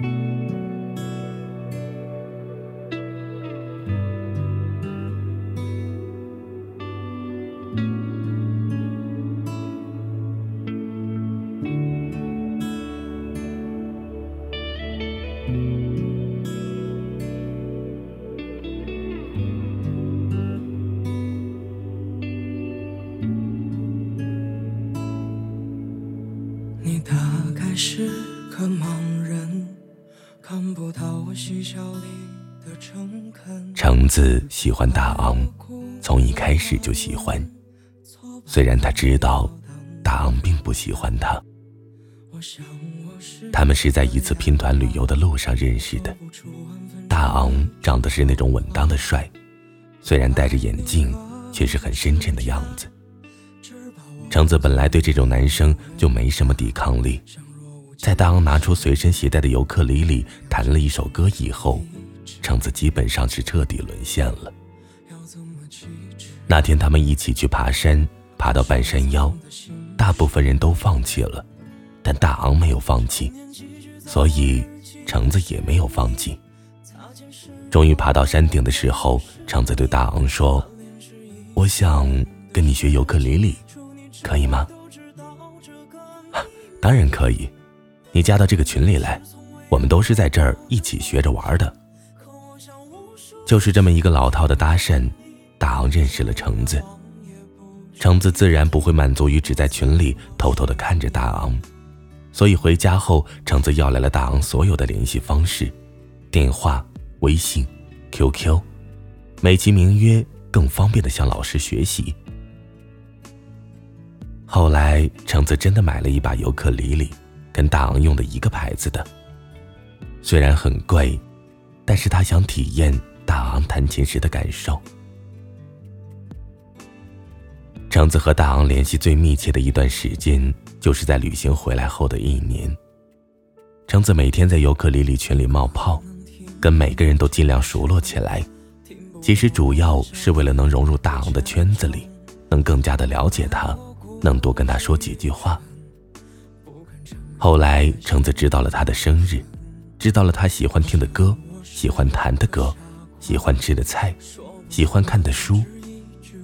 你大概是个盲人，看不到我嬉笑里的诚恳。橙子喜欢大昂，从一开始就喜欢。虽然他知道大昂并不喜欢他，他们是在一次拼团旅游的路上认识的。大昂长得是那种稳当的帅，虽然戴着眼镜，却是很深沉的样子。橙子本来对这种男生就没什么抵抗力，在大昂拿出随身携带的尤克里里弹了一首歌以后，橙子基本上是彻底沦陷了。那天他们一起去爬山，爬到半山腰，大部分人都放弃了，但大昂没有放弃，所以橙子也没有放弃。终于爬到山顶的时候，橙子对大昂说：“我想跟你学尤克里里。”可以吗？当然可以，你加到这个群里来，我们都是在这儿一起学着玩的。就是这么一个老套的搭讪，大昂认识了橙子。橙子自然不会满足于只在群里偷偷的看着大昂，所以回家后，橙子要来了大昂所有的联系方式，电话、微信、QQ，美其名曰更方便的向老师学习。后来，橙子真的买了一把尤克里里，跟大昂用的一个牌子的。虽然很贵，但是他想体验大昂弹琴时的感受。橙子和大昂联系最密切的一段时间，就是在旅行回来后的一年。橙子每天在尤克里里群里冒泡，跟每个人都尽量熟络起来，其实主要是为了能融入大昂的圈子里，能更加的了解他。能多跟他说几句话。后来，橙子知道了他的生日，知道了他喜欢听的歌，喜欢弹的歌，喜欢吃的菜，喜欢看的书，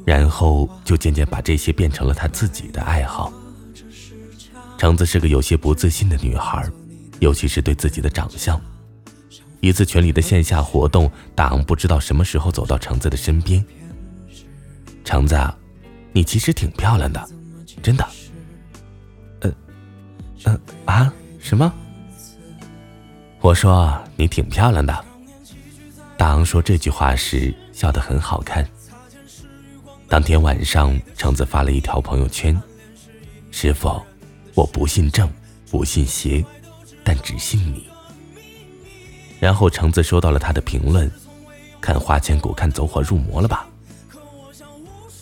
然后就渐渐把这些变成了他自己的爱好。橙子是个有些不自信的女孩，尤其是对自己的长相。一次群里的线下活动，大昂不知道什么时候走到橙子的身边。橙子，你其实挺漂亮的。真的，嗯啊，什么？我说你挺漂亮的。大昂说这句话时笑得很好看。当天晚上，橙子发了一条朋友圈：“师傅，我不信正，不信邪，但只信你。”然后橙子收到了他的评论：“看花千骨，看走火入魔了吧？”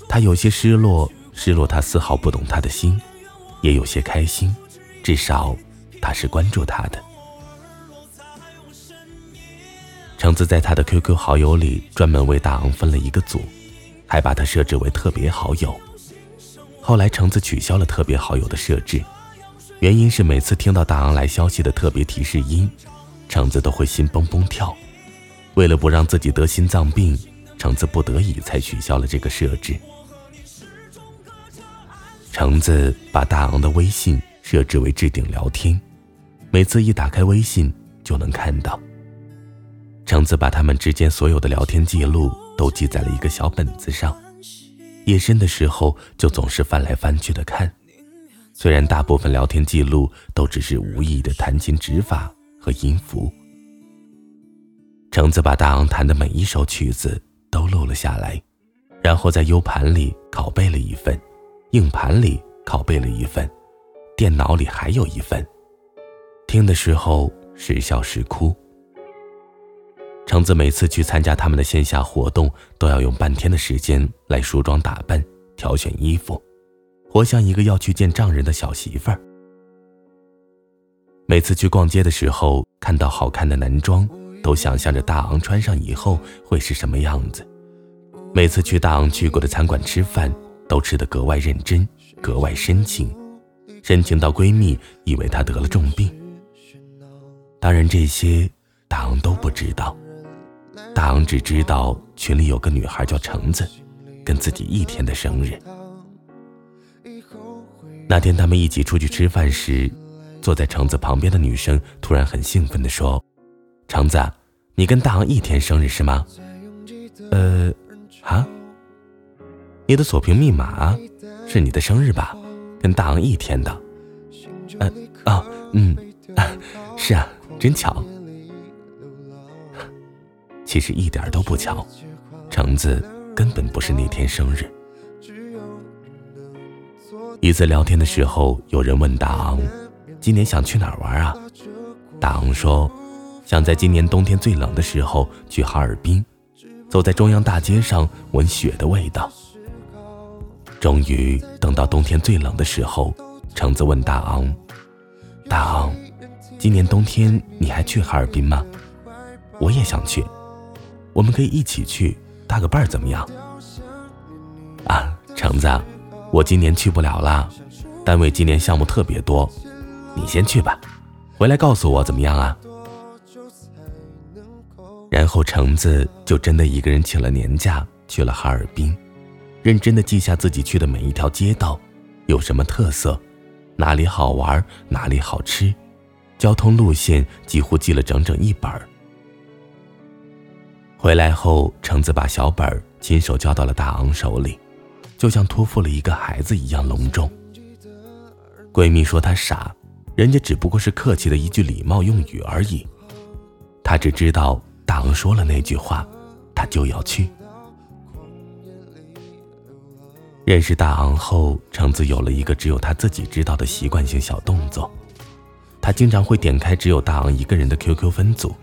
他有些失落。失落，他丝毫不懂他的心，也有些开心，至少他是关注他的。橙子在他的 QQ 好友里专门为大昂分了一个组，还把他设置为特别好友。后来橙子取消了特别好友的设置，原因是每次听到大昂来消息的特别提示音，橙子都会心蹦蹦跳。为了不让自己得心脏病，橙子不得已才取消了这个设置。橙子把大昂的微信设置为置顶聊天，每次一打开微信就能看到。橙子把他们之间所有的聊天记录都记在了一个小本子上，夜深的时候就总是翻来翻去的看。虽然大部分聊天记录都只是无意的弹琴指法和音符，橙子把大昂弹的每一首曲子都录了下来，然后在 U 盘里拷贝了一份。硬盘里拷贝了一份，电脑里还有一份。听的时候时笑时哭。橙子每次去参加他们的线下活动，都要用半天的时间来梳妆打扮、挑选衣服，活像一个要去见丈人的小媳妇儿。每次去逛街的时候，看到好看的男装，都想象着大昂穿上以后会是什么样子。每次去大昂去过的餐馆吃饭。都吃得格外认真，格外深情，深情到闺蜜以为她得了重病。当然，这些大昂都不知道。大昂只知道群里有个女孩叫橙子，跟自己一天的生日。那天他们一起出去吃饭时，坐在橙子旁边的女生突然很兴奋地说：“橙子，你跟大昂一天生日是吗？”“呃，啊，你的锁屏密码是你的生日吧？跟大昂一天的。”“呃，啊，嗯啊，是啊，真巧。”其实一点都不巧，橙子根本不是那天生日。一次聊天的时候，有人问大昂：“今年想去哪儿玩啊？”大昂说：“想在今年冬天最冷的时候去哈尔滨，走在中央大街上闻雪的味道。”终于等到冬天最冷的时候，橙子问大昂：“大昂，今年冬天你还去哈尔滨吗？我也想去，我们可以一起去搭个伴儿，怎么样？”啊，橙子。我今年去不了了，单位今年项目特别多，你先去吧，回来告诉我怎么样啊？然后橙子就真的一个人请了年假去了哈尔滨，认真的记下自己去的每一条街道，有什么特色，哪里好玩，哪里好吃，交通路线几乎记了整整一本。回来后，橙子把小本儿亲手交到了大昂手里。就像托付了一个孩子一样隆重。闺蜜说她傻，人家只不过是客气的一句礼貌用语而已。她只知道大昂说了那句话，她就要去。认识大昂后，橙子有了一个只有他自己知道的习惯性小动作，他经常会点开只有大昂一个人的 QQ 分组，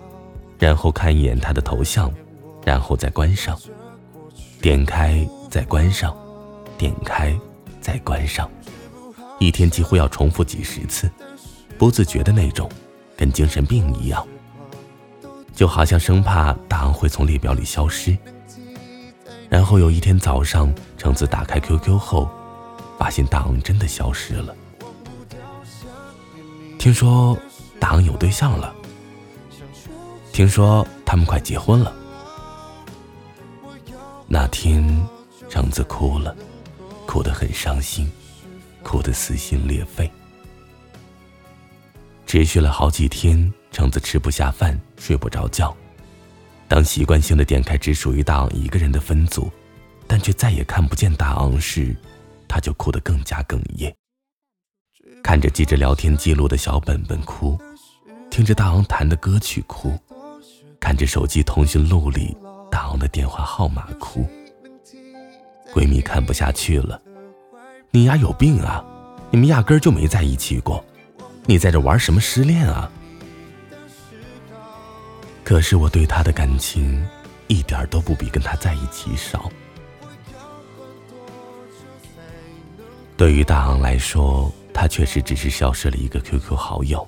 然后看一眼他的头像，然后再关上，点开再关上。点开，再关上，一天几乎要重复几十次，不自觉的那种，跟精神病一样，就好像生怕大昂会从列表里消失。然后有一天早上，橙子打开 QQ 后，发现大昂真的消失了。听说大昂有对象了，听说他们快结婚了。那天，橙子哭了。哭得很伤心，哭得撕心裂肺，持续了好几天。橙子吃不下饭，睡不着觉。当习惯性的点开只属于大昂一个人的分组，但却再也看不见大昂时，他就哭得更加哽咽。看着记着聊天记录的小本本哭，听着大昂弹的歌曲哭，看着手机通讯录里大昂的电话号码哭。闺蜜看不下去了，你丫有病啊！你们压根儿就没在一起过，你在这玩什么失恋啊？可是我对他的感情一点都不比跟他在一起少。对于大昂来说，他确实只是消失了一个 QQ 好友，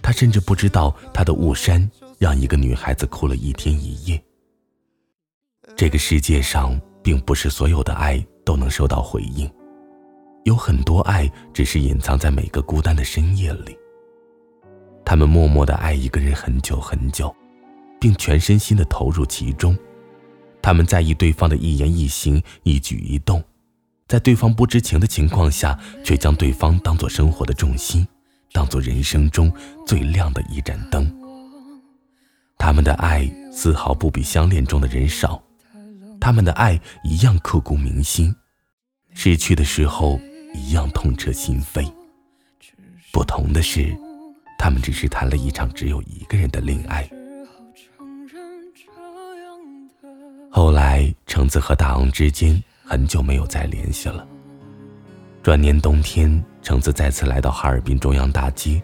他甚至不知道他的误删让一个女孩子哭了一天一夜。这个世界上。并不是所有的爱都能收到回应，有很多爱只是隐藏在每个孤单的深夜里。他们默默的爱一个人很久很久，并全身心的投入其中。他们在意对方的一言一行、一举一动，在对方不知情的情况下，却将对方当做生活的重心，当做人生中最亮的一盏灯。他们的爱丝毫不比相恋中的人少。他们的爱一样刻骨铭心，失去的时候一样痛彻心扉。不同的是，他们只是谈了一场只有一个人的恋爱。后来，橙子和大昂之间很久没有再联系了。转年冬天，橙子再次来到哈尔滨中央大街，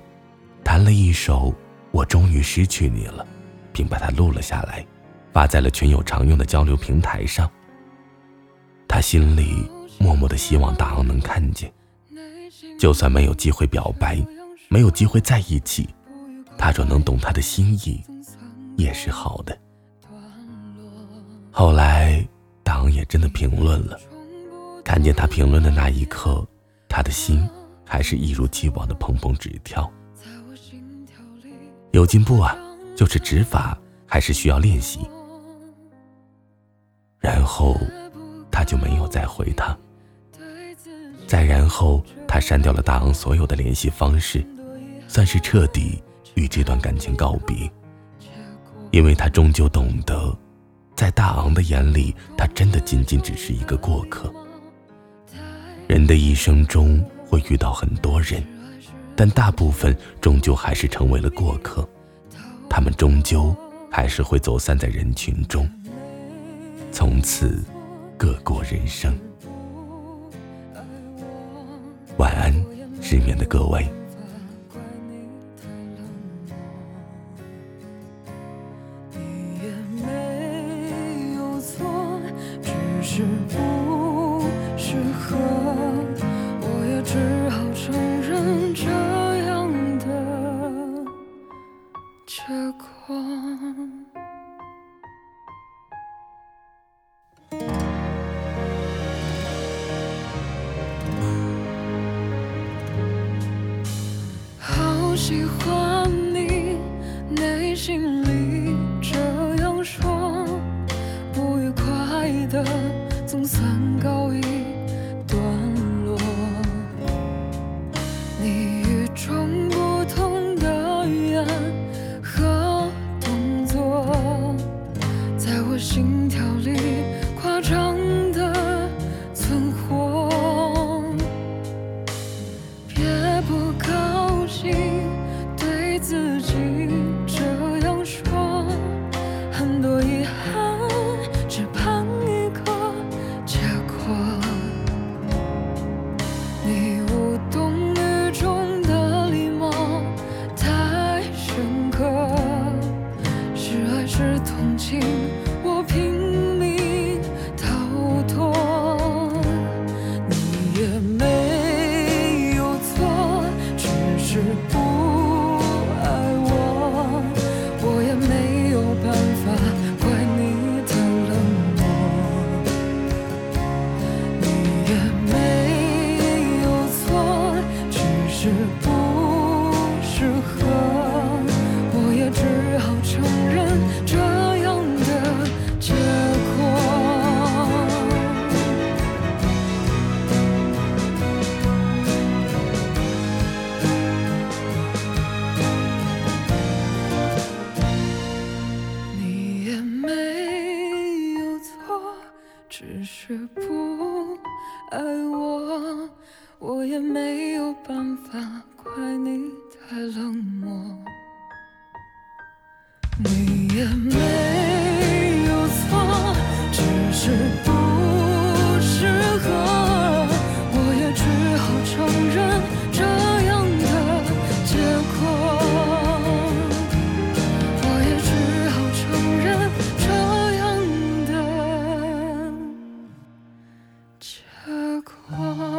弹了一首《我终于失去你了》，并把它录了下来。发在了群友常用的交流平台上。他心里默默的希望大昂能看见，就算没有机会表白，没有机会在一起，他若能懂他的心意，也是好的。后来，大昂也真的评论了，看见他评论的那一刻，他的心还是一如既往的砰砰直跳。有进步啊，就是指法还是需要练习。然后，他就没有再回他。再然后，他删掉了大昂所有的联系方式，算是彻底与这段感情告别。因为他终究懂得，在大昂的眼里，他真的仅仅只是一个过客。人的一生中会遇到很多人，但大部分终究还是成为了过客，他们终究还是会走散在人群中，从此各过人生。晚安，失眠的各位。是不适合，我也只好承认这样的结果。好喜欢你内心里那怪你太冷漠。你也没有错，只是不适合，我也只好承认这样的结果。我也只好承认这样的结果。